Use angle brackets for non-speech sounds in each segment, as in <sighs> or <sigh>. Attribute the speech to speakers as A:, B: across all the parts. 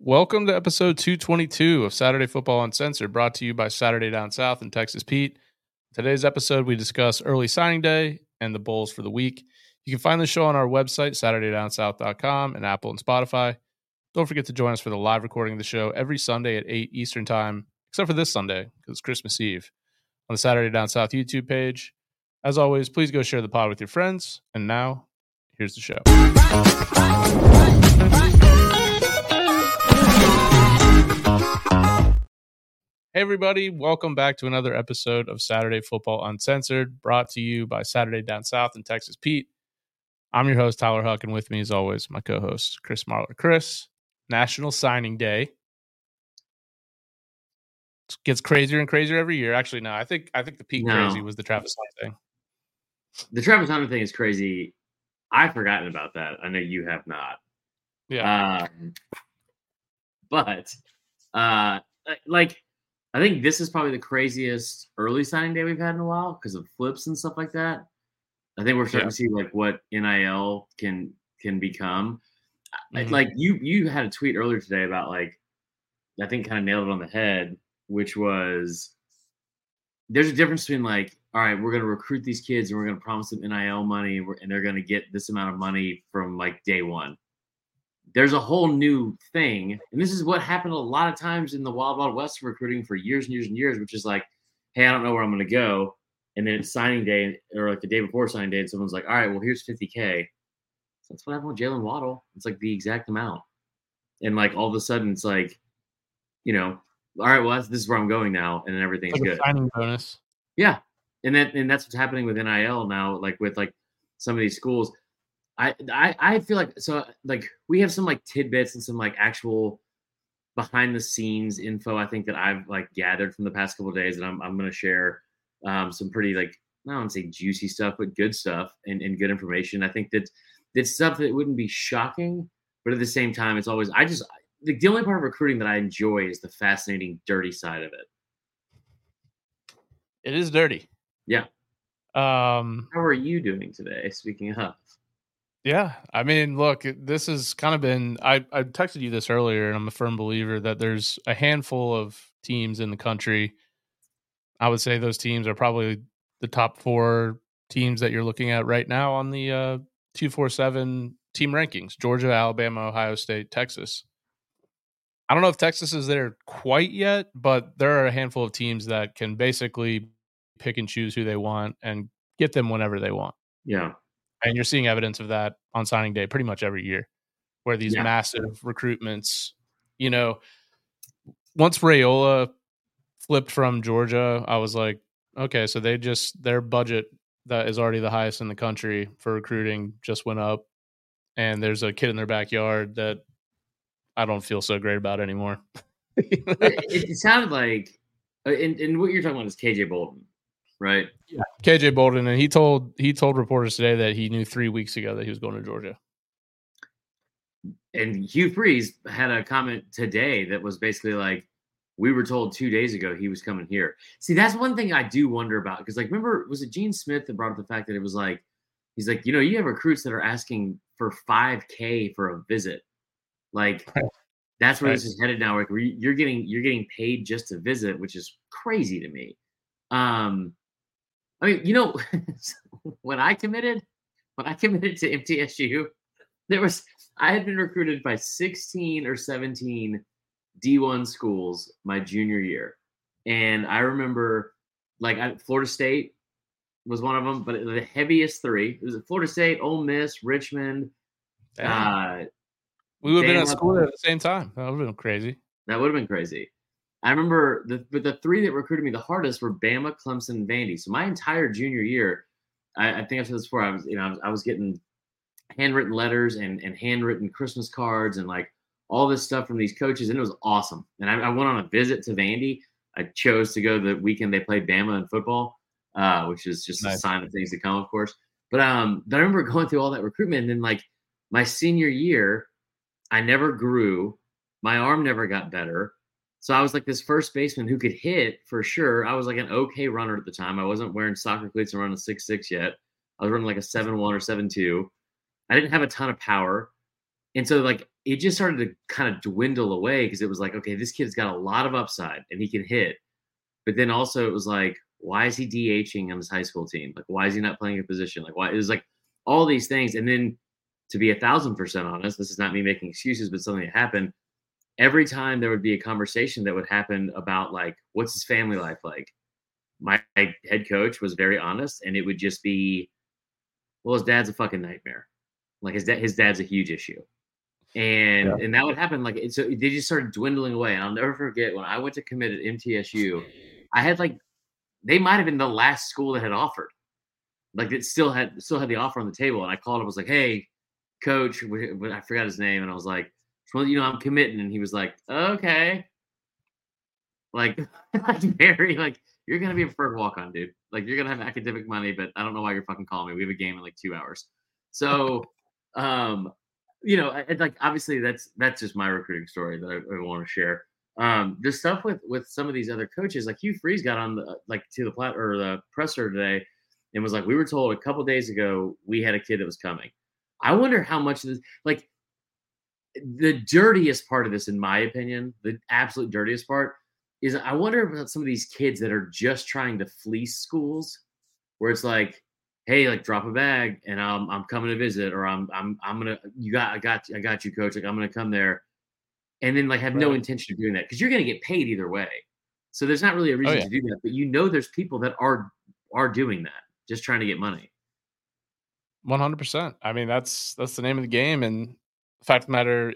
A: Welcome to episode 222 of Saturday Football Uncensored, brought to you by Saturday Down South and Texas Pete. Today's episode, we discuss early signing day and the bowls for the week. You can find the show on our website, SaturdayDownSouth.com, and Apple and Spotify. Don't forget to join us for the live recording of the show every Sunday at 8 Eastern Time, except for this Sunday, because it's Christmas Eve, on the Saturday Down South YouTube page. As always, please go share the pod with your friends. And now, here's the show. Hey, everybody, welcome back to another episode of Saturday Football Uncensored, brought to you by Saturday Down South and Texas Pete. I'm your host, Tyler Huck, and with me, as always, my co host, Chris Marler. Chris, National Signing Day. It gets crazier and crazier every year. Actually, no, I think I think the peak
B: No.
A: crazy was the Travis Hunter thing.
B: The Travis Hunter thing is crazy. I've forgotten about that. I know you have not.
A: Yeah.
B: Um, but uh, like, I think this is probably the craziest early signing day we've had in a while because of flips and stuff like that. I think we're starting
A: Yeah.
B: to see like what NIL can can become.
A: Mhm.
B: Like you you had a tweet earlier today about like I think kind of nailed it on the head, which was there's a difference between like all right, we're going to recruit these kids and we're going to promise them NIL money and, we're, and they're going to get this amount of money from like day one. There's a whole new thing, and this is what happened a lot of times in the Wild Wild West recruiting for years and years and years, which is like, hey, I don't know where I'm going to go, and then it's signing day or like the day before signing day, and someone's like, all right, well here's 50k. So that's what happened with Jalen Waddle. It's like the exact amount, and like all of a sudden it's like, you know, all right, well that's, this is where I'm going now, and then everything's
A: Like
B: good.
A: signing bonus.
B: Yeah, and that and that's what's happening with NIL now. Like with like some of these schools, I I I feel like so like we have some like tidbits and some like actual behind the scenes info. I think that I've like gathered from the past couple of days, and I'm I'm gonna share um, some pretty like I don't want to say juicy stuff, but good stuff and, and good information. I think that that's stuff that wouldn't be shocking, but at the same time, it's always I just like the only part of recruiting that I enjoy is the fascinating, dirty side of it.
A: It is dirty.
B: Yeah.
A: Um,
B: How are you doing today? Speaking of.
A: Yeah, I mean, look, this has kind of been. I I texted you this earlier, and I'm a firm believer that there's a handful of teams in the country. I would say those teams are probably the top four teams that you're looking at right now on the uh, two four seven team rankings: Georgia, Alabama, Ohio State, Texas. I don't know if Texas is there quite yet, but there are a handful of teams that can basically pick and choose who they want and get them whenever they want
B: Yeah.
A: And you're seeing evidence of that on signing day pretty much every year where these
B: Yeah.
A: massive recruitments you know once raiola flipped from georgia i was like okay so they just their budget that is already the highest in the country for recruiting just went up and there's a kid in their backyard that i don't feel so great about anymore
B: it, it sounded like, uh, and, and what you're talking about is KJ Bolden, right?
A: Kj bolden and he told he told reporters today that he knew three weeks ago that he was going to georgia
B: And Hugh Freeze had a comment today that was basically like, we were told two days ago he was coming here. See, that's one thing I do wonder about because, like, remember, was it Gene Smith that brought up the fact that it was like, he's like, you know, you have recruits that are asking for 5K for a visit. Like, that's where
A: Right.
B: this is headed now. Like, you- you're getting you're getting paid just to visit, which is crazy to me. Um, I mean, you know, <laughs> when I committed, when I committed to MTSU, there was I had been recruited by 16 or 17 D1 schools my junior year. And I remember like I, Florida State was one of them, but the heaviest three it was Florida State, Ole Miss, Richmond. Uh,
A: we would have been at school at the same time that would have been crazy
B: that would have been crazy. I remember the but the three that recruited me the hardest were Bama, Clemson, and Vandy. So my entire junior year, I, I think I've said this before. I was you know I was, I was getting handwritten letters and and handwritten Christmas cards and like all this stuff from these coaches, and it was awesome. And I, I went on a visit to Vandy. I chose to go the weekend they played Bama in football, uh, which is just a sign of things to come, of course. But um, but I remember <laughs> going through all that recruitment, and then like my senior year, I never grew. My arm never got better. So I was like this first baseman who could hit for sure. I was like an okay runner at the time. I wasn't wearing soccer cleats and running six six yet. I was running like a seven one or seven two. I didn't have a ton of power. And so like it just started to kind of dwindle away because it was like, okay, this kid's got a lot of upside and he can hit. But then also it was like, why is he DHing on his high school team? Like, why is he not playing a position? Like, why it was like all these things. And then to be a thousand percent honest, this is not me making excuses, but something that happened. Every time there would be a conversation that would happen about like, what's his family life like? My head coach was very honest, and it would just be, well, his dad's a fucking nightmare. Like his dad, his dad's a huge issue, and yeah. and that would happen. Like so, they just started dwindling away. And I'll never forget when I went to commit at MTSU, I had like, they might have been the last school that had offered, like it still had still had the offer on the table. And I called him, was like, hey, coach, I forgot his name, and I was like, well, you know, I'm committing, and he was like, okay, like, <laughs> like very like you're gonna be a preferred walk on, dude. Like you're gonna have academic money, but I don't know why you're fucking calling me. We have a game in like two hours. So <laughs> um, you know, I, like obviously that's that's just my recruiting story that I, I want to share. Um, the stuff with with some of these other coaches, like Hugh Freeze got on the like to the plat or the presser today and was like, "We were told a couple days ago we had a kid that was coming." I wonder how much of this, like, the dirtiest part of this, in my opinion, the absolute dirtiest part is I wonder about some of these kids that are just trying to fleece schools, where it's like, hey, like drop a bag and I'm I'm coming to visit, or I'm I'm I'm gonna you got I got I got you, coach. Like I'm gonna come there, and then like have right. no intention of doing that because you're gonna get paid either way. So there's not really a oh, reason oh, yeah. to do that, but you know there's people that are are doing that, just trying to get money.
A: One hundred percent. I mean, that's that's the name of the game, and fact of the matter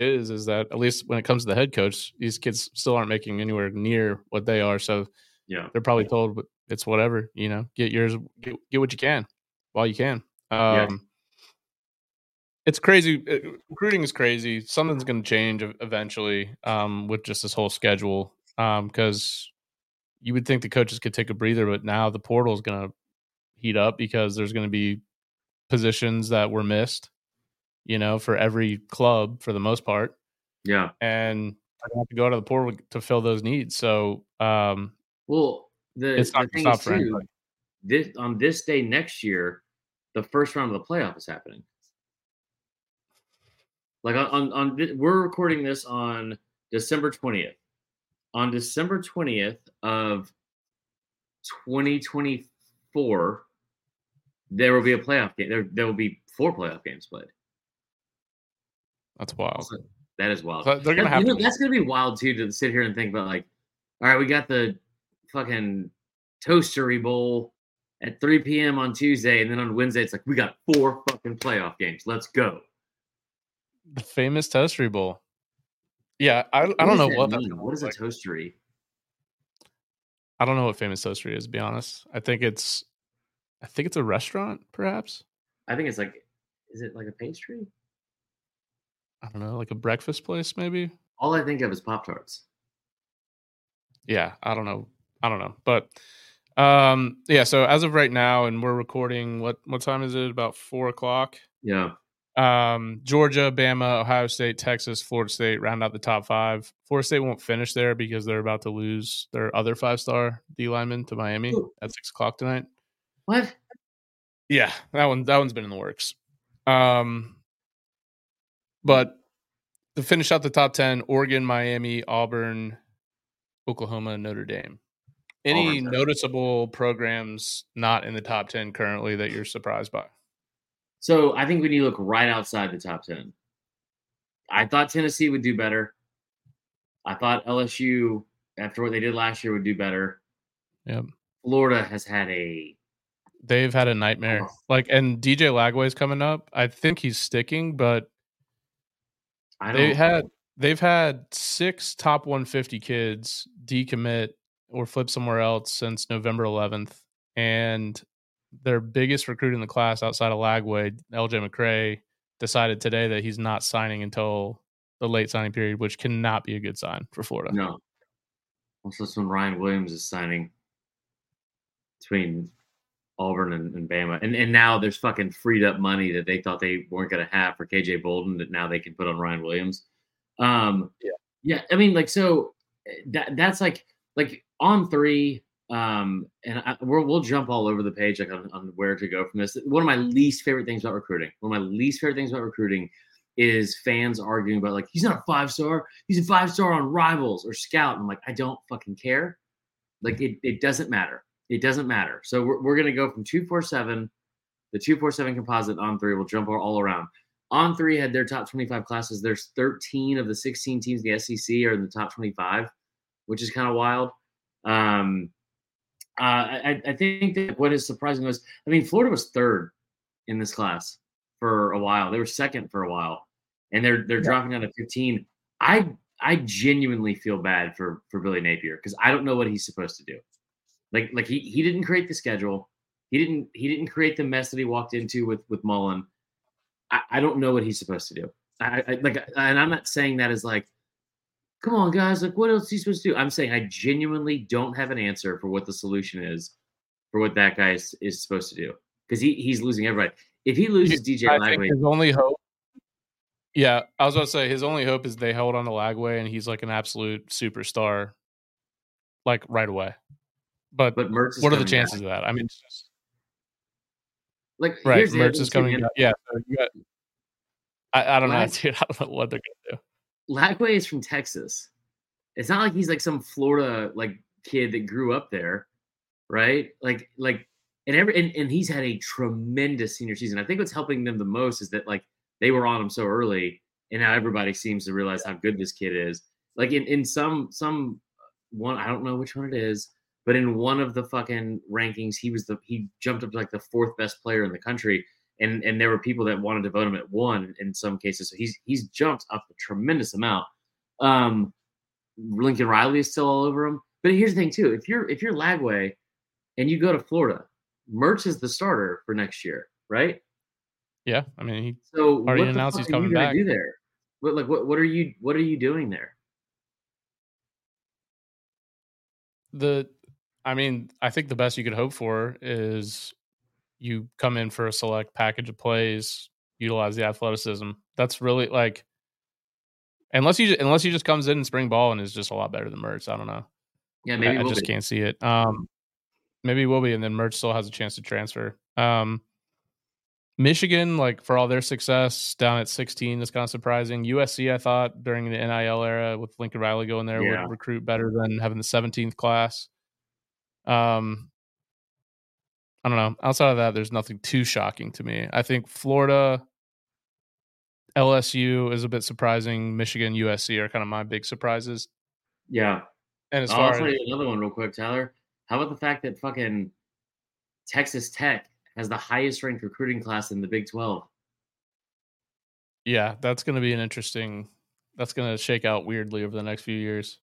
A: is, is that at least when it comes to the head coach, these kids still aren't making anywhere near what they are. So
B: yeah,
A: they're probably told it's whatever. You know, get yours, get, get what you can while you can. Um, yeah. It's crazy. Uh, recruiting is crazy. Something's going to change eventually um, with just this whole schedule because um, you would think the coaches could take a breather, but now the portal is going to heat up because there's going to be positions that were missed. You know, for every club for the most part.
B: Yeah,
A: and I don't have to go to the portal to fill those needs. So, um,
B: well, the, it's not the thing is too, this on this day next year, the first round of the playoff is happening. Like on, on, on we're recording this on December 20th. On December 20th of 2024, there will be a playoff game. There, there will be four playoff games played.
A: That's wild.
B: So, that is wild.
A: So they're gonna have.
B: You know, that's gonna be wild too to sit here and think about like, all right, we got the fucking toastery bowl at 3 p.m. on Tuesday, and then on Wednesday it's like we got four fucking playoff games. Let's go.
A: The famous toastery bowl. Yeah, I, I don't know what
B: mean? what is like. a toastery.
A: I don't know what famous toastery is. To be honest, I think it's, I think it's a restaurant, perhaps.
B: I think it's like, is it like a pastry?
A: I don't know, like a breakfast place, maybe.
B: All I think of is Pop Tarts.
A: Yeah, I don't know I don't know, but um, yeah. So as of right now, and we're recording. What what time is it? About four o'clock.
B: Yeah.
A: Um, Georgia, Bama, Ohio State, Texas, Florida State round out the top five. Florida State won't finish there because they're about to lose their other five star D lineman to Miami Ooh. at six o'clock tonight.
B: What?
A: Yeah, that one that one's been in the works. Um, but to finish out the top ten, Oregon, Miami, Auburn, Oklahoma, Notre Dame. Any noticeable programs not in the top 10 currently that you're surprised by?
B: So I think we need to look right outside the top 10. I thought Tennessee would do better. I thought LSU, after what they did last year, would do better.
A: Yep.
B: Florida has had a.
A: They've had a nightmare. Oh. Like, and DJ Lagway's coming up. I think he's sticking, but they had they've had six top 150 kids decommit or flip somewhere else since November 11th. And their biggest recruit in the class outside of Lagway, LJ McCray, decided today that he's not signing until the late signing period, which cannot be a good sign for Florida.
B: No. Also, when Ryan Williams is signing between Auburn and, and Bama. And and now there's fucking freed up money that they thought they weren't gonna have for KJ Bolden that now they can put on Ryan Williams. Um yeah. Yeah. I mean, like so eh, that that's like like on three, um, and I, we'll, we'll jump all over the page like on, on, where to go from this. One of my least favorite things about recruiting, one of my least favorite things about recruiting is fans arguing about like he's not a five star, he's a five star on Rivals or Scout. I'm like, I don't fucking care. Like it, it doesn't matter. It doesn't matter. So we're, we're gonna go from two four seven, the two four seven composite on three. We'll jump all around. On three had their top 25 classes. There's 13 of the 16 teams in the SEC are in the top 25, which is kind of wild. Um, uh, I, I think that what is surprising was, I mean, Florida was third in this class for a while. They were second for a while, and they're they're yeah. dropping down to 15. I I genuinely feel bad for for Billy Napier because I don't know what he's supposed to do. Like like he he didn't create the schedule. He didn't he didn't create the mess that he walked into with with Mullen. I, I don't know what he's supposed to do. I, I like and I'm not saying that as like come on, guys, like what else is he supposed to do? I'm saying I genuinely don't have an answer for what the solution is for what that guy is, is supposed to do because he, he's losing everybody. If he loses DJ
A: I Lagway, his only hope. Yeah, I was about to say his only hope is they held on to Lagway and he's like an absolute superstar, like right away. But, but Mertz what are the chances back. of that? I mean, just,
B: like
A: right, Mertz is coming. Yeah, so got, I, I don't know, <laughs> dude. I don't know what they're gonna do.
B: Lagway is from Texas. It's not like he's like some Florida like kid that grew up there, right? Like like and every and, and he's had a tremendous senior season. I think what's helping them the most is that like they were on him so early, and now everybody seems to realize how good this kid is. Like in in some some uh, one, I don't know which one it is, but in one of the fucking rankings, he was the he jumped up to like the fourth best player in the country and and there were people that wanted to vote him at one in some cases. So he's he's jumped up a tremendous amount. Um, Lincoln Riley is still all over him. But here's the thing too: if you're if you're Lagway and you go to Florida, Mertz is the starter for next year, right?
A: Yeah, I mean, he
B: so already announced he's coming back. Do there? What like what what are you what are you doing there?
A: The, I mean, I think the best you could hope for is you come in for a select package of plays, utilize the athleticism. That's really like unless you unless he just comes in and spring ball and is just a lot better than Mertz. I don't know.
B: Yeah, maybe
A: I, I just be. can't see it. Um, maybe will be, and then Mertz still has a chance to transfer. Um, Michigan, like for all their success down at 16, is kind of surprising. USC, I thought during the NIL era with Lincoln Riley going there yeah. would recruit better than having the 17th class. Um, I don't know. Outside of that, there's nothing too shocking to me. I think Florida, LSU is a bit surprising. Michigan, USC are kind of my big surprises.
B: Yeah.
A: And as I'll
B: tell you another one real quick, Tyler. How about the fact that fucking Texas Tech has the highest ranked recruiting class in the Big 12?
A: Yeah, that's going to be an interesting. That's going to shake out weirdly over the next few years.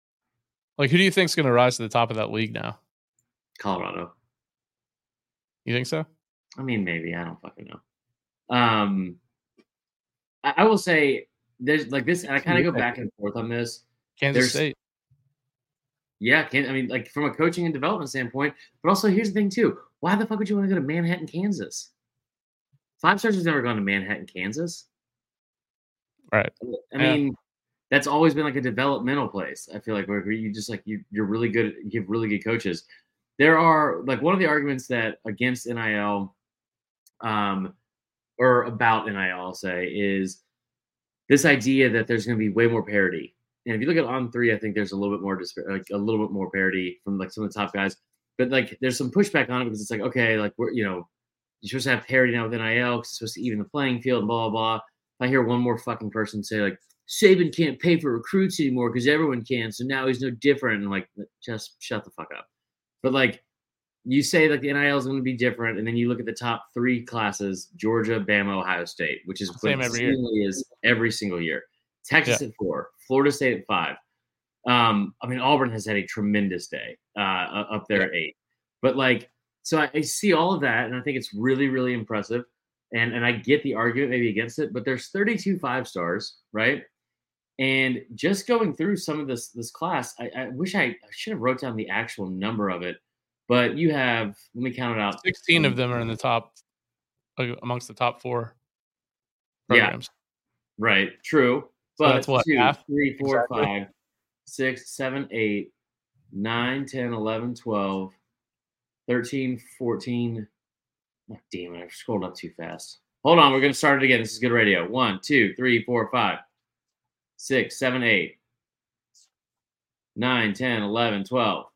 A: Like, who do you think is going to rise to the top of that league now?
B: Colorado.
A: You think so?
B: I mean, maybe I don't fucking know. Um, I, I will say there's like this, and I kind of go back and forth on this.
A: Kansas there's, State.
B: Yeah, can I mean like from a coaching and development standpoint, but also here's the thing too. Why the fuck would you want to go to Manhattan, Kansas? Five stars has never gone to Manhattan, Kansas.
A: Right.
B: I mean, that's always been like a developmental place. I feel like where you just like you you're really good. You have really good coaches there are like one of the arguments that against NIL, um, or about NIL, I'll say, is this idea that there's going to be way more parity. And if you look at on three, I think there's a little bit more like a little bit more parity from like some of the top guys. But like there's some pushback on it because it's like okay, like we're you know you're supposed to have parity now with NIL because it's supposed to even the playing field blah blah blah. If I hear one more fucking person say like Saban can't pay for recruits anymore because everyone can, so now he's no different, and like just shut the fuck up. But like you say that the NIL is going to be different, and then you look at the top three classes: Georgia, Bama, Ohio State, which is
A: same every year.
B: Is every single year. Texas yeah. at four, Florida State at five. Um, I mean, Auburn has had a tremendous day uh, up there yeah. at eight. But like, so I, I see all of that, and I think it's really, really impressive. And and I get the argument maybe against it, but there's 32 five stars, right? And just going through some of this this class, I, I wish I, I should have wrote down the actual number of it. But you have let me count it out.
A: 16 of them are in the top uh, amongst the top four programs.
B: Yeah, right. True. But so that's what two, half? three, four, exactly. five, six, seven, eight, nine, 10, 11, 12, 13, 14. Oh, damn it, I scrolled up too fast. Hold on, we're gonna start it again. This is good radio. One, two, three, four, five, six, seven, eight, nine, 10, 11, 12,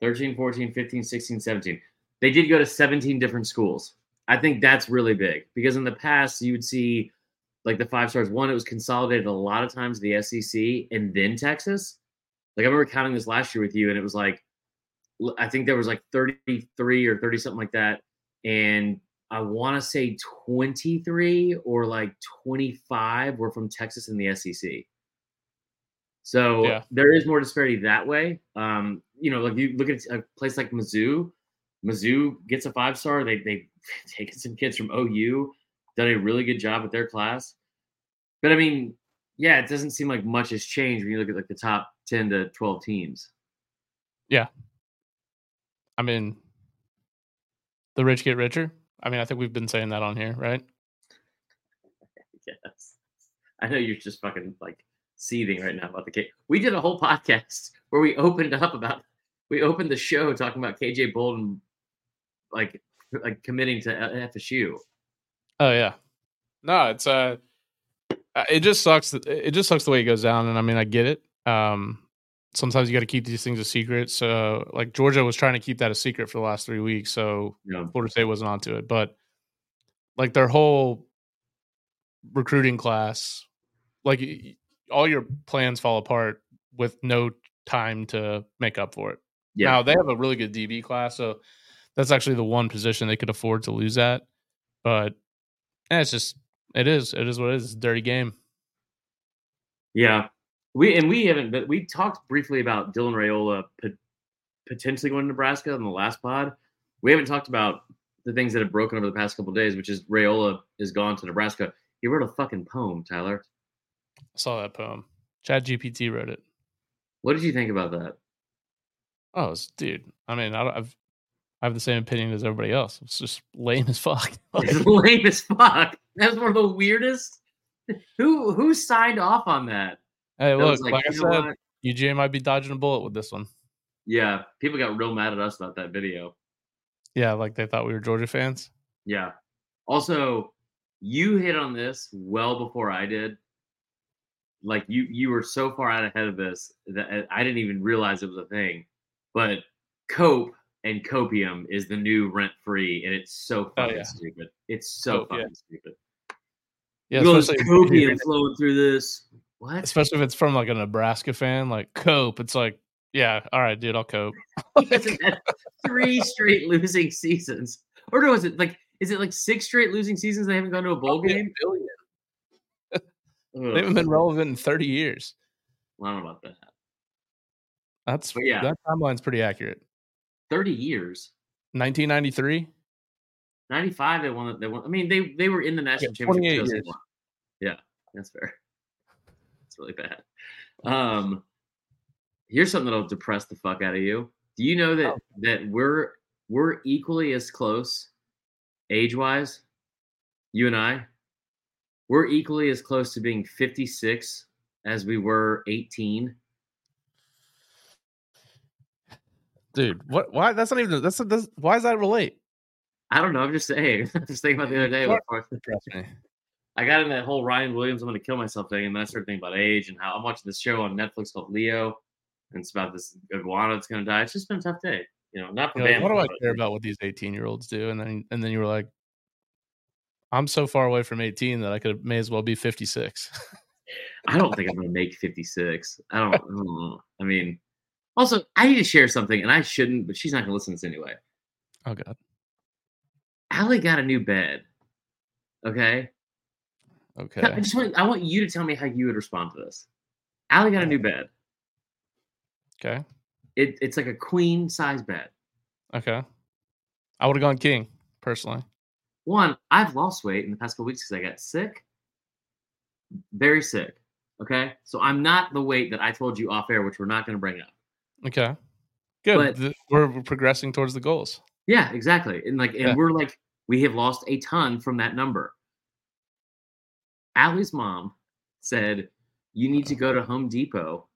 B: 13, 14, 15, 16, 17. They did go to 17 different schools. I think that's really big because in the past you would see like the five stars. One, it was consolidated a lot of times the SEC and then Texas. Like I remember counting this last year with you, and it was like I think there was like 33 or 30 something like that, and I want to say 23 or like 25 were from Texas and the SEC. So
A: Yeah.
B: there is more disparity that way. Um, you know, like you look at a place like Mizzou. Mizzou gets a five star. They they've <laughs> taken some kids from OU, done a really good job with their class. But I mean, yeah, it doesn't seem like much has changed when you look at like the top 10 to 12 teams. Yeah.
A: I mean, the rich get richer. I mean, I think we've been saying that on here, right? <laughs>
B: Yes. I know you're just fucking like seething right now about the K. We did a whole podcast where we opened up about we opened the show talking about KJ Bolden like like committing to FSU.
A: Oh yeah. No, it's uh uh, it just sucks that it just sucks the way it goes down and I mean I get it. Um sometimes you got to keep these things a secret. So like Georgia was trying to keep that a secret for the last 3 weeks, so
B: know,
A: Florida State wasn't onto it, but like their whole recruiting class like all your plans fall apart with no time to make up for it.
B: yeah.
A: Now they have a really good DB class, so that's actually the one position they could afford to lose at. But eh, it's just it is it is what it is. It's a dirty game.
B: Yeah, we and we haven't, but we talked briefly about Dylan Raiola pot- potentially going to Nebraska in the last pod. We haven't talked about the things that have broken over the past couple of days, which is Raiola is gone to Nebraska. He wrote a fucking poem, Tyler.
A: I saw that poem. ChatGPT wrote it.
B: What did you think about that?
A: Oh, dude. I mean, I, don't- I've I have the same opinion as everybody else. It's just lame as fuck. <laughs> Like,
B: It's lame as fuck. That's one of the weirdest. Who who signed off on that?
A: Hey, look,
B: was
A: like, I said,
B: what?
A: UGA might be dodging a bullet with this one.
B: Yeah, people got real mad at us about that video.
A: Yeah, like they thought we were Georgia fans.
B: Yeah. Also, you hit on this well before I did. Like you, you were so far out ahead of this that uh, I didn't even realize it was a thing. But cope and copium is the new rent free, and it's so
A: Oh,
B: fucking
A: yeah.
B: stupid. It's so
A: yeah.
B: fucking stupid.
A: Yeah, especially
B: copium flowing through this. What?
A: especially if it's from like a Nebraska fan, like Cope. It's like, yeah, all right, dude, I'll cope. <laughs>
B: Three straight losing seasons, or no? Is it like? Is it like six straight losing seasons? They haven't gone to a bowl game. <laughs>
A: They haven't been relevant in 30 years.
B: Well, I don't know about that.
A: That's
B: But yeah.
A: that timeline's pretty accurate.
B: Thirty years.
A: 1993.
B: 95 they won they won I mean they they were in the national
A: Okay,
B: championship
A: 28 years.
B: Yeah, that's fair. It's really bad. Um here's something that'll depress the fuck out of you. Do you know that
A: Oh.
B: that we're we're equally as close age-wise, you and I? We're equally as close to being 56 as we were 18.
A: Dude, what? Why? That's not even. That's, that's why does that relate?
B: I don't know, I'm just saying. <laughs> I was thinking about the other day. With-
A: Trust me.
B: I got in that whole Ryan Williams, I'm going to kill myself thing, and then I started thinking about age and how I'm watching this show on Netflix called Leo, and it's about this iguana that's going to die. It's just been a tough day, you know. Not for
A: like, what do I care about what these 18 year olds do? And then and then you were like, I'm so far away from 18 that I could may as well be 56.
B: I don't think I'm going to make 56. I don't, I don't know. I mean, also, I need to share something, and I shouldn't, but she's not going to listen to this anyway.
A: oh god.
B: Allie got a new bed. Okay,
A: Okay.
B: I just want I want you to tell me how you would respond to this. Allie got a oh. new bed.
A: Okay.
B: It, it's like a queen size bed.
A: Okay. I would have gone king personally.
B: one, I've lost weight in the past couple weeks because I got sick, very sick. Okay, so I'm not the weight that I told you off air, which we're not going to bring up.
A: Okay. Good.
B: But-
A: we're, we're progressing towards the goals.
B: Yeah, exactly. And like, and
A: Yeah.
B: we're like, we have lost a ton from that number. Allie's mom said, you need to go to Home Depot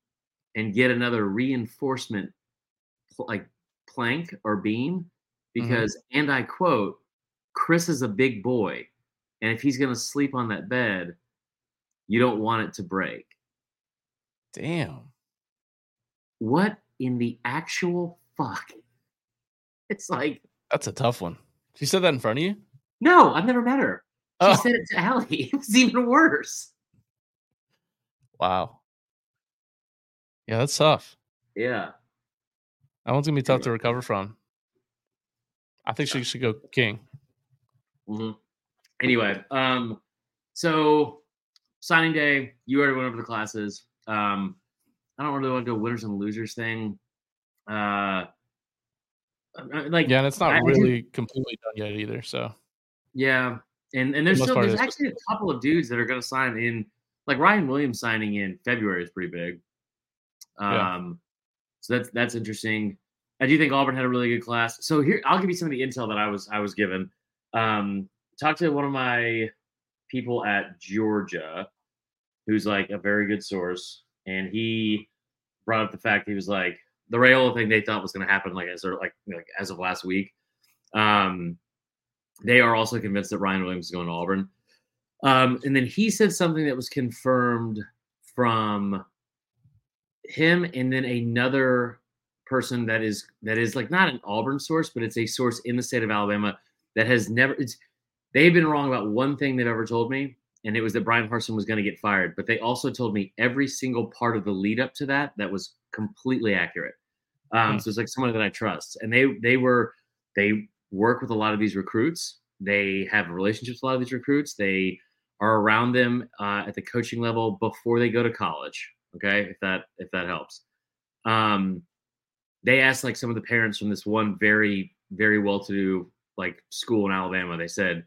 B: and get another reinforcement like plank or beam
A: Mm-hmm.
B: because, and I quote, Chris is a big boy, and if he's going to sleep on that bed, you don't want it to break.
A: Damn.
B: What in the actual fuck? It's like
A: That's a tough one. She said that in front of you?
B: no, I've never met her. She
A: Oh,
B: said it to Allie. <laughs> It was even worse.
A: wow. Yeah, that's tough.
B: Yeah.
A: That one's gonna be tough to recover from. I think she should go king.
B: hmm Anyway, um, so signing day, you already went over the classes. Um, I don't really want to do a winners and losers thing. Uh, like
A: Yeah, and it's not
B: I do-
A: really completely done yet either. So
B: Yeah, and and there's
A: most
B: still there's actually a couple of dudes that are going to sign in. Like Ryan Williams signing in February is pretty big. Um,
A: Yeah.
B: so that's that's interesting. I do think Auburn had a really good class. So here, I'll give you some of the intel that I was I was given. Um, talked to one of my people at Georgia, who's like a very good source, and he brought up the fact he was like the Raiola thing they thought was going to happen like as or like like as of last week. Um, they are also convinced that Ryan Williams is going to Auburn. Um, and then he said something that was confirmed from him and then another person that is that is like not an Auburn source, but it's a source in the state of Alabama that has never it's they've been wrong about one thing they've ever told me, and it was that Bryan Harsin was going to get fired. But they also told me every single part of the lead up to that that was completely accurate. Um,
A: Hmm.
B: so it's like someone that I trust, and they they were they work with a lot of these recruits. They have relationships with a lot of these recruits. They are around them uh, at the coaching level before they go to college. Okay, if that if that helps. Um, they asked like some of the parents from this one very very well to do like school in Alabama. They said,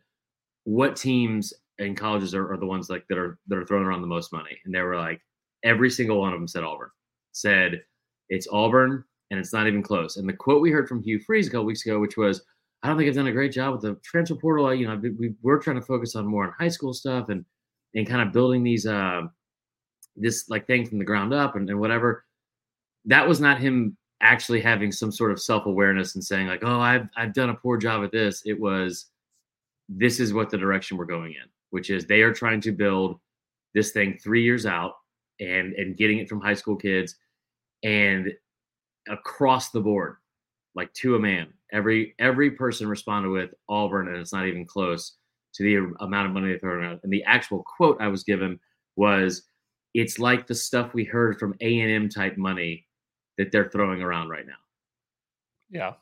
B: "What teams and colleges are, are the ones like that are that are throwing around the most money?" And they were like, every single one of them said Auburn. Said it's Auburn, and it's not even close. And the quote we heard from Hugh Freeze a couple weeks ago, which was, "I don't think I've done a great job with the transfer portal. You know, we we're trying to focus on more on high school stuff and and kind of building these uh this like thing from the ground up and, and whatever." That was not him actually having some sort of self-awareness and saying like, "Oh, I've I've done a poor job at this." It was this is what the direction we're going in, which is they are trying to build this thing 3 years out and and getting it from high school kids and across the board like to a man every every person responded with auburn and it's not even close to the amount of money they throw around and the actual quote i was given was it's like the stuff we heard from a&m type money that they're throwing around right now
A: yeah,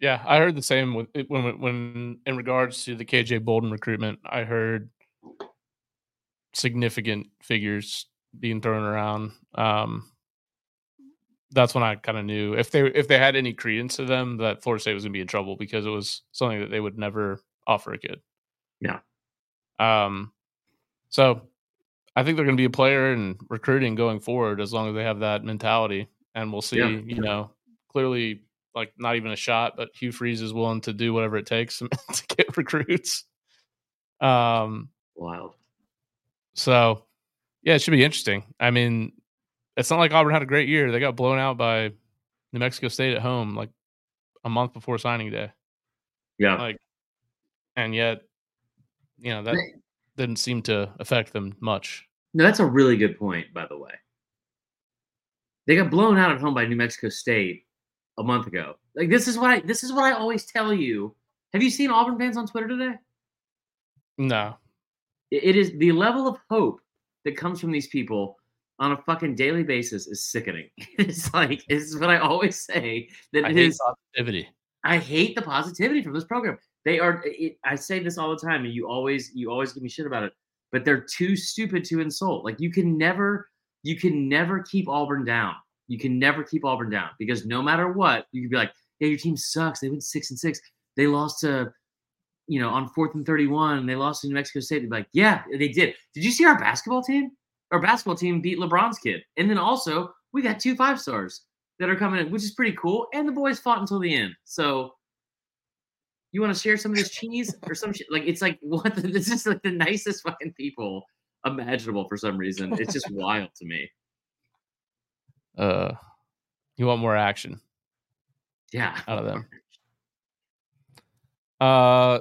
A: yeah. I heard the same with when when in regards to the KJ Bolden recruitment. I heard significant figures being thrown around. Um, that's when I kind of knew if they if they had any credence to them that Florida State was going to be in trouble because it was something that they would never offer a kid.
B: Yeah.
A: Um. So, I think they're going to be a player in recruiting going forward as long as they have that mentality, and we'll see.
B: Yeah.
A: You know, clearly, like not even a shot, but Hugh Freeze is willing to do whatever it takes <laughs> to get recruits. Um.
B: wild
A: So, yeah, it should be interesting. I mean, it's not like Auburn had a great year. They got blown out by New Mexico State at home like a month before signing day.
B: yeah
A: Like, and yet, you know, that didn't seem to affect them much.
B: No, that's a really good point, by the way. They got blown out at home by New Mexico State a month ago. Like this is what I this is what I always tell you. Have you seen Auburn fans on Twitter today?
A: No.
B: It- it is the level of hope that comes from these people on a fucking daily basis is sickening. <laughs> It's like this is what I always say that
A: I
B: it
A: hate
B: is.
A: positivity.
B: I hate the positivity from this program. They are. It, I say this all the time, and you always you always give me shit about it. But they're too stupid to insult. Like you can never you can never keep Auburn down. You can never keep Auburn down because no matter what, you could be like, yeah, your team sucks. They went six and six. They lost to, you know, on fourth and thirty-one. They lost to New Mexico State. They'd be like, yeah, they did. Did you see our basketball team? Our basketball team beat LeBron's kid, and then also we got two five stars that are coming in, which is pretty cool. And the boys fought until the end. So you want to share some of this cheese <laughs> or some shit? Like it's like <laughs> what? The, this is like the nicest fucking people imaginable for some reason. It's just <laughs> wild to me.
A: Uh, you want more action
B: Yeah.
A: out of them. Uh,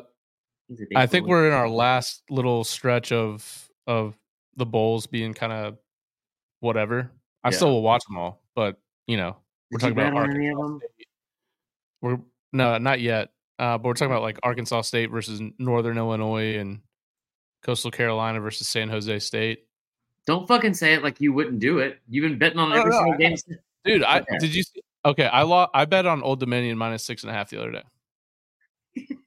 A: I think we're in our last little stretch of of the bowls being kind of whatever. I yeah. still will watch them all, but you know, we're Did talking about any of them. State. We're no, not yet. Uh, but we're talking about like Arkansas State versus Northern Illinois and Coastal Carolina versus San Jose State.
B: Don't fucking say it like you wouldn't do it. You've been betting on every no, single game,
A: dude. I okay. did you? See, okay, I lost. I bet on Old Dominion minus six and a half the other day. <laughs>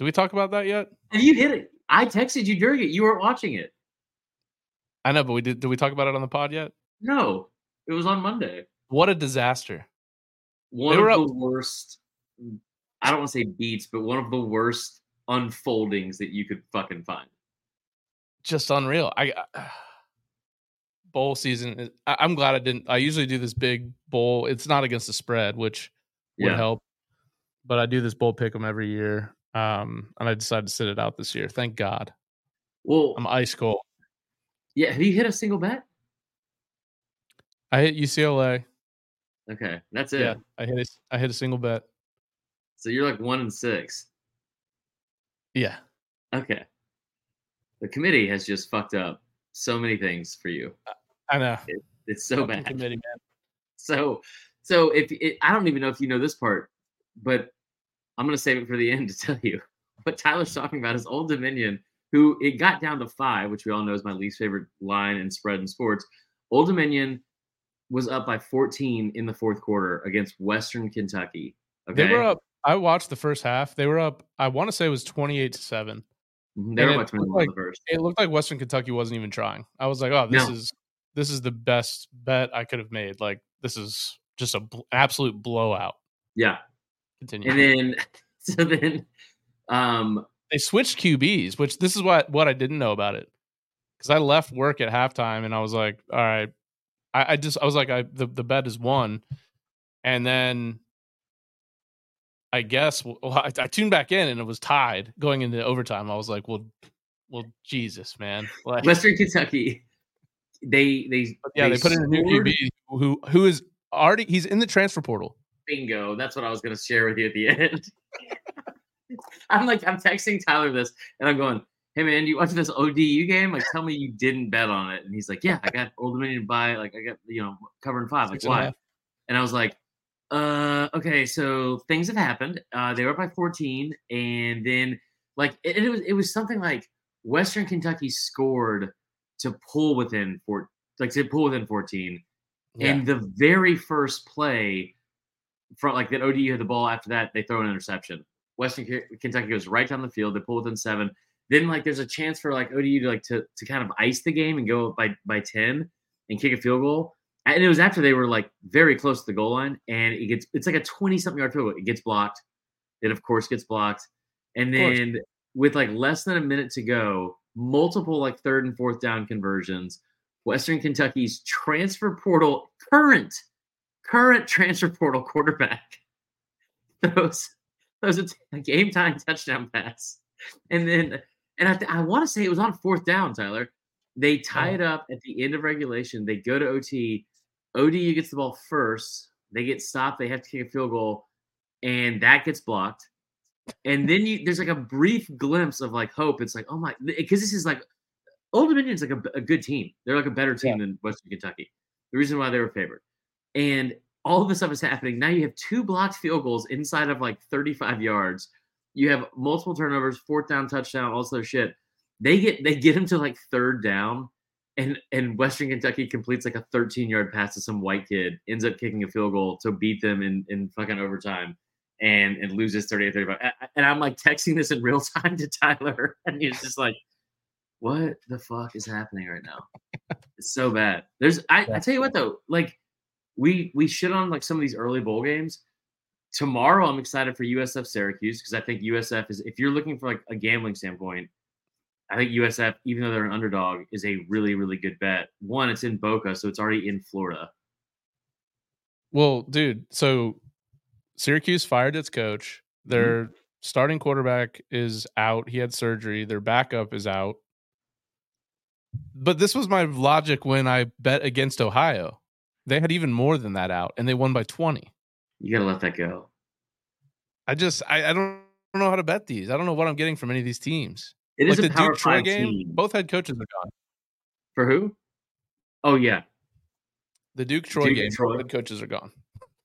A: Did we talk about that yet?
B: And you hit it. I texted you during it. You weren't watching it.
A: I know, but we did. Did we talk about it on the pod yet?
B: No, it was on Monday.
A: What a disaster!
B: One of the worst. Mm, I don't want to say beats, but one of the worst unfoldings that you could fucking find.
A: Just unreal. I uh, <sighs> bowl season. I, am glad I didn't. I usually do this big bowl. It's not against the spread, which would yeah. help. But I do this bowl pick them every year, um, and I decided to sit it out this year. Thank God.
B: Well,
A: I'm ice cold.
B: Yeah, have you hit a single bet?
A: I hit UCLA.
B: Okay, that's it.
A: Yeah, I hit a, I hit a single bet.
B: So you're like one in six.
A: Yeah.
B: Okay. The committee has just fucked up so many things for you.
A: I know.
B: It, it's so bad. Committee, man. So, so if it, I don't even know if you know this part, but I'm gonna save it for the end to tell you <laughs> what Tyler's talking about is Old Dominion, who it got down to five, which we all know is my least favorite line and spread in sports. Old Dominion was up by 14 in the fourth quarter against Western Kentucky.
A: Okay? They were up. I watched the first half. They were up. I want to say it was 28 to seven.
B: Mm-hmm. They were it looked,
A: like, it looked like Western Kentucky wasn't even trying. I was like, oh, this no. is this is the best bet I could have made. Like this is just a bl- absolute blowout.
B: Yeah.
A: Continue.
B: And then <laughs> so then um
A: they switched QBs, which this is what what I didn't know about it. Because I left work at halftime and I was like, all right, I, I just I was like, I the, the bet is won, and then I guess well, I, I, tuned back in and it was tied going into overtime. I was like, well, well, Jesus, man.
B: Like, Western Kentucky, they they
A: yeah
B: they,
A: they put in a new QB who who is already he's in the transfer portal.
B: Bingo. That's what I was going to share with you at the end. <laughs> I'm like I'm texting Tyler this and I'm going, hey man, you watch this ODU game? Like, tell me you didn't bet on it. And he's like, yeah, I got Old Dominion by like I got you know covering five. Like, why? And I was like, uh, okay, so things have happened. Uh, they were up by 14, and then like it, it was it was something like Western Kentucky scored to pull within four, like to pull within 14. Yeah. And the very first play from like that ODU had the ball after that, they throw an interception. Western Kentucky goes right down the field, they pull within seven. Then like there's a chance for like ODU to like to, to kind of ice the game and go by by 10 and kick a field goal. And it was after they were like very close to the goal line, and it gets it's like a 20 something yard field goal. It gets blocked. It of course gets blocked. And then with like less than a minute to go, multiple like third and fourth down conversions. Western Kentucky's transfer portal current current transfer portal quarterback <laughs> throws throws a, a game time touchdown pass, and then and I, th- I want to say it was on fourth down, Tyler. They uh-huh. tie it up at the end of regulation. They go to OT. ODU gets the ball first. They get stopped. They have to kick a field goal, and that gets blocked. And then you, there's like a brief glimpse of like hope. It's like, oh my, because this is like Old Dominion's like a, a, good team. They're like a better team yeah. than Western Kentucky. The reason why they were favored, and all of this stuff is happening. Now you have two blocked field goals inside of like 35 yards you have multiple turnovers, fourth down touchdown, all this other shit. They get they get him to like third down, and and Western Kentucky completes like a 13 yard pass to some white kid, ends up kicking a field goal to beat them in in fucking overtime, and and loses 38 35. And I'm like texting this in real <laughs> time to Tyler, and he's just like, "What the fuck is happening right now? it's so bad." There's I, I tell you what though, like we we shit on like some of these early bowl games tomorrow I'm excited for USF Syracuse because I think USF is if you're looking for like a gambling standpoint, I think USF, even though they're an underdog, is a really, really good bet. One, it's in Boca, so it's already in Florida.
A: Well, dude, so Syracuse fired its coach. Their mm-hmm. starting quarterback is out. He had surgery. Their backup is out. But this was my logic when I bet against Ohio. They had even more than that out, and they won by 20.
B: You gotta let that go.
A: I just I, I don't don't know how to bet these. I don't know what I'm getting from any of these teams.
B: It
A: like
B: is
A: the
B: a power
A: Duke Troy game.
B: team.
A: Both head coaches are gone.
B: For who? Oh yeah,
A: The Duke Troy
B: Duke
A: game.
B: and Troy.
A: Both head coaches are gone.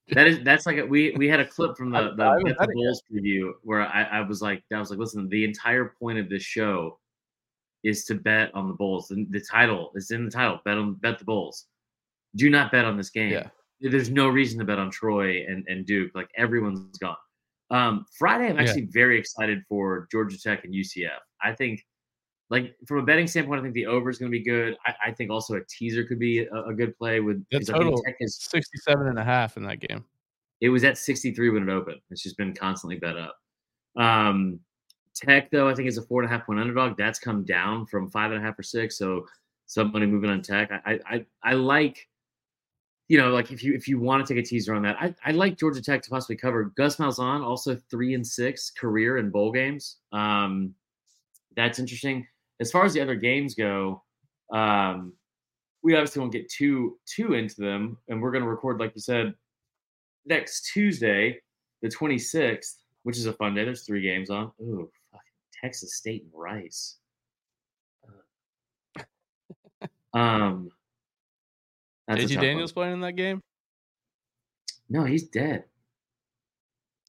B: that is that's like a, we we had a clip from <laughs> the the,
A: I
B: Bet the. Bulls preview where I, I was like I was like listen the entire point of this show is to bet on the Bulls. The, the title is in the title. Bet on bet the Bulls. Do not bet on this game.
A: Yeah.
B: There's no reason to bet on Troy and, and Duke. Like everyone's gone. Um, Friday, I'm
A: Yeah.
B: actually very excited for Georgia Tech and UCF. I think, like from a betting standpoint, I think the over is going to be good. I, I think also a teaser could be a, a good play with
A: The total
B: Tech is
A: 67 and a half in that game.
B: it was at 63 when it opened. It's just been constantly bet up. Um, Tech, though, I think is a four and a half point underdog. That's come down from five and a half or six. So somebody moving on Tech. I I, I like, you know, like if you if you want to take a teaser on that, I, I like Georgia Tech to possibly cover. Gus Malzahn also three and six career in bowl games. Um, that's interesting. As far as the other games go, um, we obviously won't get too too into them, and we're going to record, like you said, next Tuesday, the 26th, which is a fun day. There's three games on. Ooh, fucking Texas State and Rice. <laughs> Um, that's
A: JT Daniels
B: one.
A: playing in that game?
B: No, he's dead.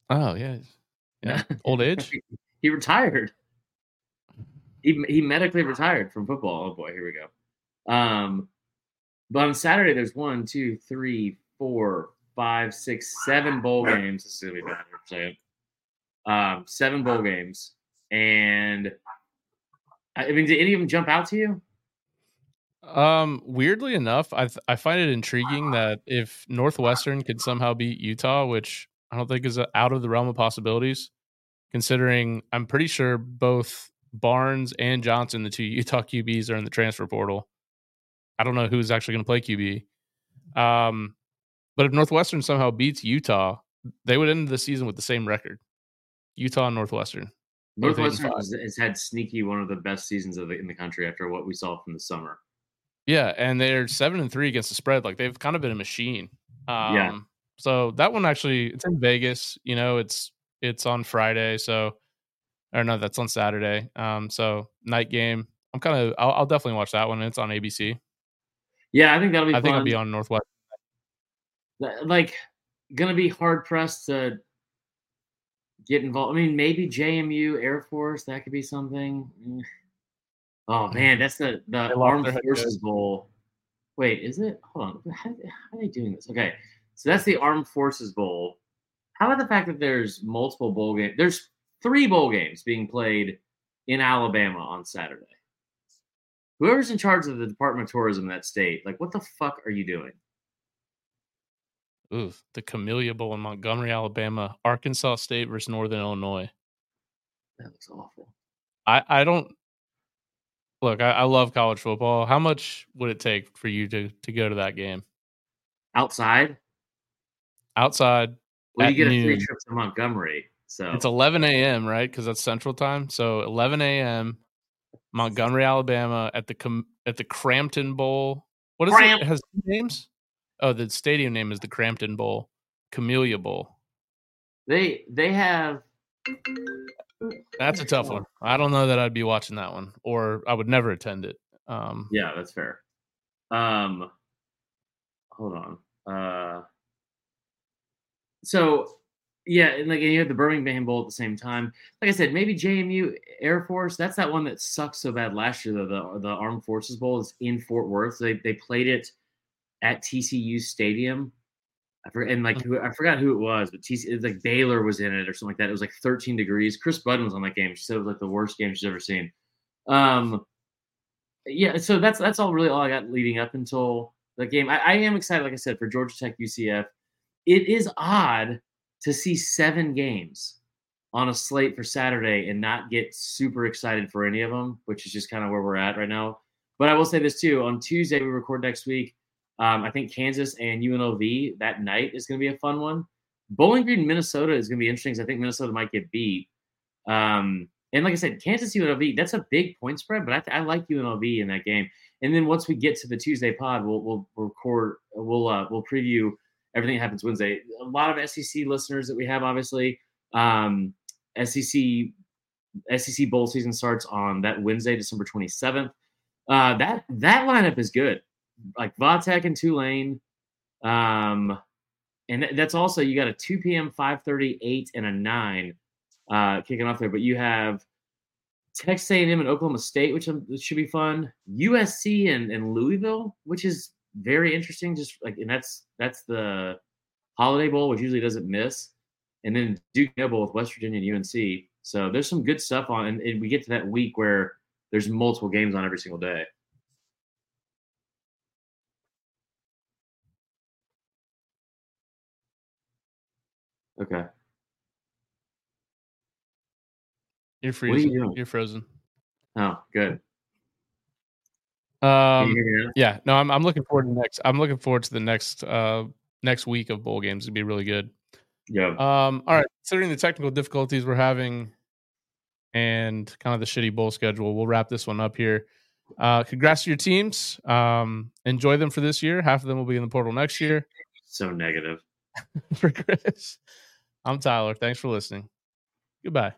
A: Oh, yeah. Yeah. <laughs> Old age?
B: he retired. He he medically retired from football. Oh boy, here we go. Um, but on Saturday there's one, two, three, four, five, six, seven bowl games. This is gonna be bad here for a second. Um, seven bowl games, and I mean, did any of them jump out to you?
A: Um, weirdly enough, I th- I find it intriguing that if Northwestern could somehow beat Utah, which I don't think is uh, out of the realm of possibilities, considering I'm pretty sure both Barnes and Johnson, the two <laughs> Utah QBs, are in the transfer portal. I don't know who's actually going to play QB. Um, but if Northwestern somehow beats Utah, they would end the season with the same record. Utah and Northwestern. Both eight and
B: Northwestern has, has had sneaky one of the best seasons of the, in the country after what we saw from the summer.
A: Yeah, and they're seven and three against the spread. Like they've kind of been a machine. Um,
B: Yeah.
A: So that one actually, it's in Vegas. You know, it's it's on Friday. So, or no, that's on Saturday. Um, so night game. I'm kind of. I'll, I'll definitely watch that one. It's on ABC.
B: Yeah, I think that'll be.
A: I think I'll be on Northwest.
B: Like gonna be hard pressed to get involved. I mean, maybe JMU Air Force that could be something. Oh man, that's the the
A: They lost
B: Armed
A: their head
B: Forces Bowl. Wait, is it? Hold on, how, how are they doing this? Okay, so that's the Armed Forces Bowl. How about the fact that there's multiple bowl games? There's three bowl games being played in Alabama on Saturday. Whoever's in charge of the Department of Tourism in that state, like, what the fuck are you doing?
A: Ooh, the Camellia Bowl in Montgomery, Alabama. Arkansas State versus Northern Illinois.
B: That looks awful.
A: I I don't look. I, I love college football. How much would it take for you to to go to that game
B: Outside,
A: outside?
B: well, you get a free trip to Montgomery. So
A: It's 11 a.m. right because that's Central Time. So 11 a.m. Montgomery, Alabama, at the Com- at the Cramton Bowl. What is
B: Cramp.
A: it? It has two names. Oh, the stadium name is the Cramton Bowl, Camellia Bowl.
B: they they have
A: That's a tough one. I don't know that I'd be watching that one, or I would never attend it. Um,
B: Yeah, that's fair. Um, hold on. Uh, so yeah, and like and you have the Birmingham Bowl at the same time. Like I said, maybe JMU Air Force. That's that one that sucked so bad last year. Though the the Armed Forces Bowl is in Fort Worth. They they played it at TCU Stadium. I forget, and like who, I forgot who it was, but TC, like Baylor was in it or something like that. It was like 13 degrees. Kris Budden was on that game. She said it was like the worst game she's ever seen. Um, yeah, so that's that's all really all I got leading up until the game. I, I am excited, like I said, for Georgia Tech UCF. It is odd to see seven games on a slate for Saturday and not get super excited for any of them, which is just kind of where we're at right now. But I will say this too: on Tuesday we record next week. Um, I think Kansas and UNLV that night is going to be a fun one. Bowling Green, Minnesota is going to be interesting because I think Minnesota might get beat. Um, and like I said, Kansas UNLV, that's a big point spread, but I, th- I like UNLV in that game. And then once we get to the Tuesday pod, we'll we'll record, we'll uh, we'll preview everything that happens Wednesday. A lot of SEC listeners that we have, obviously. Um, SEC SEC bowl season starts on that Wednesday, December 27th. Uh, that that lineup is good. Like Va Tech and Tulane. Um, and that's also you got a 2 p.m., 5:30, 8, and a 9 uh, kicking off there. But you have Texas A&M and Oklahoma State, which, which should be fun. USC and, and Louisville, which is very interesting. Just like and that's that's the Holiday Bowl, which usually doesn't miss, and then Duke Bowl with West Virginia and UNC. So there's some good stuff on, and, and we get to that week where there's multiple games on every single day. Okay.
A: You're freezing. You You're frozen.
B: Oh, good.
A: Um, yeah, no, I'm I'm looking forward to next. I'm looking forward to the next uh next week of bowl games. It'd be really good.
B: Yeah.
A: Um. All right. Considering the technical difficulties we're having, and kind of the shitty bowl schedule, we'll wrap this one up here. Uh, congrats to your teams. Um, enjoy them for this year. Half of them will be in the portal next year.
B: So negative. <laughs>
A: for Chris, I'm Tyler. Thanks for listening. Goodbye.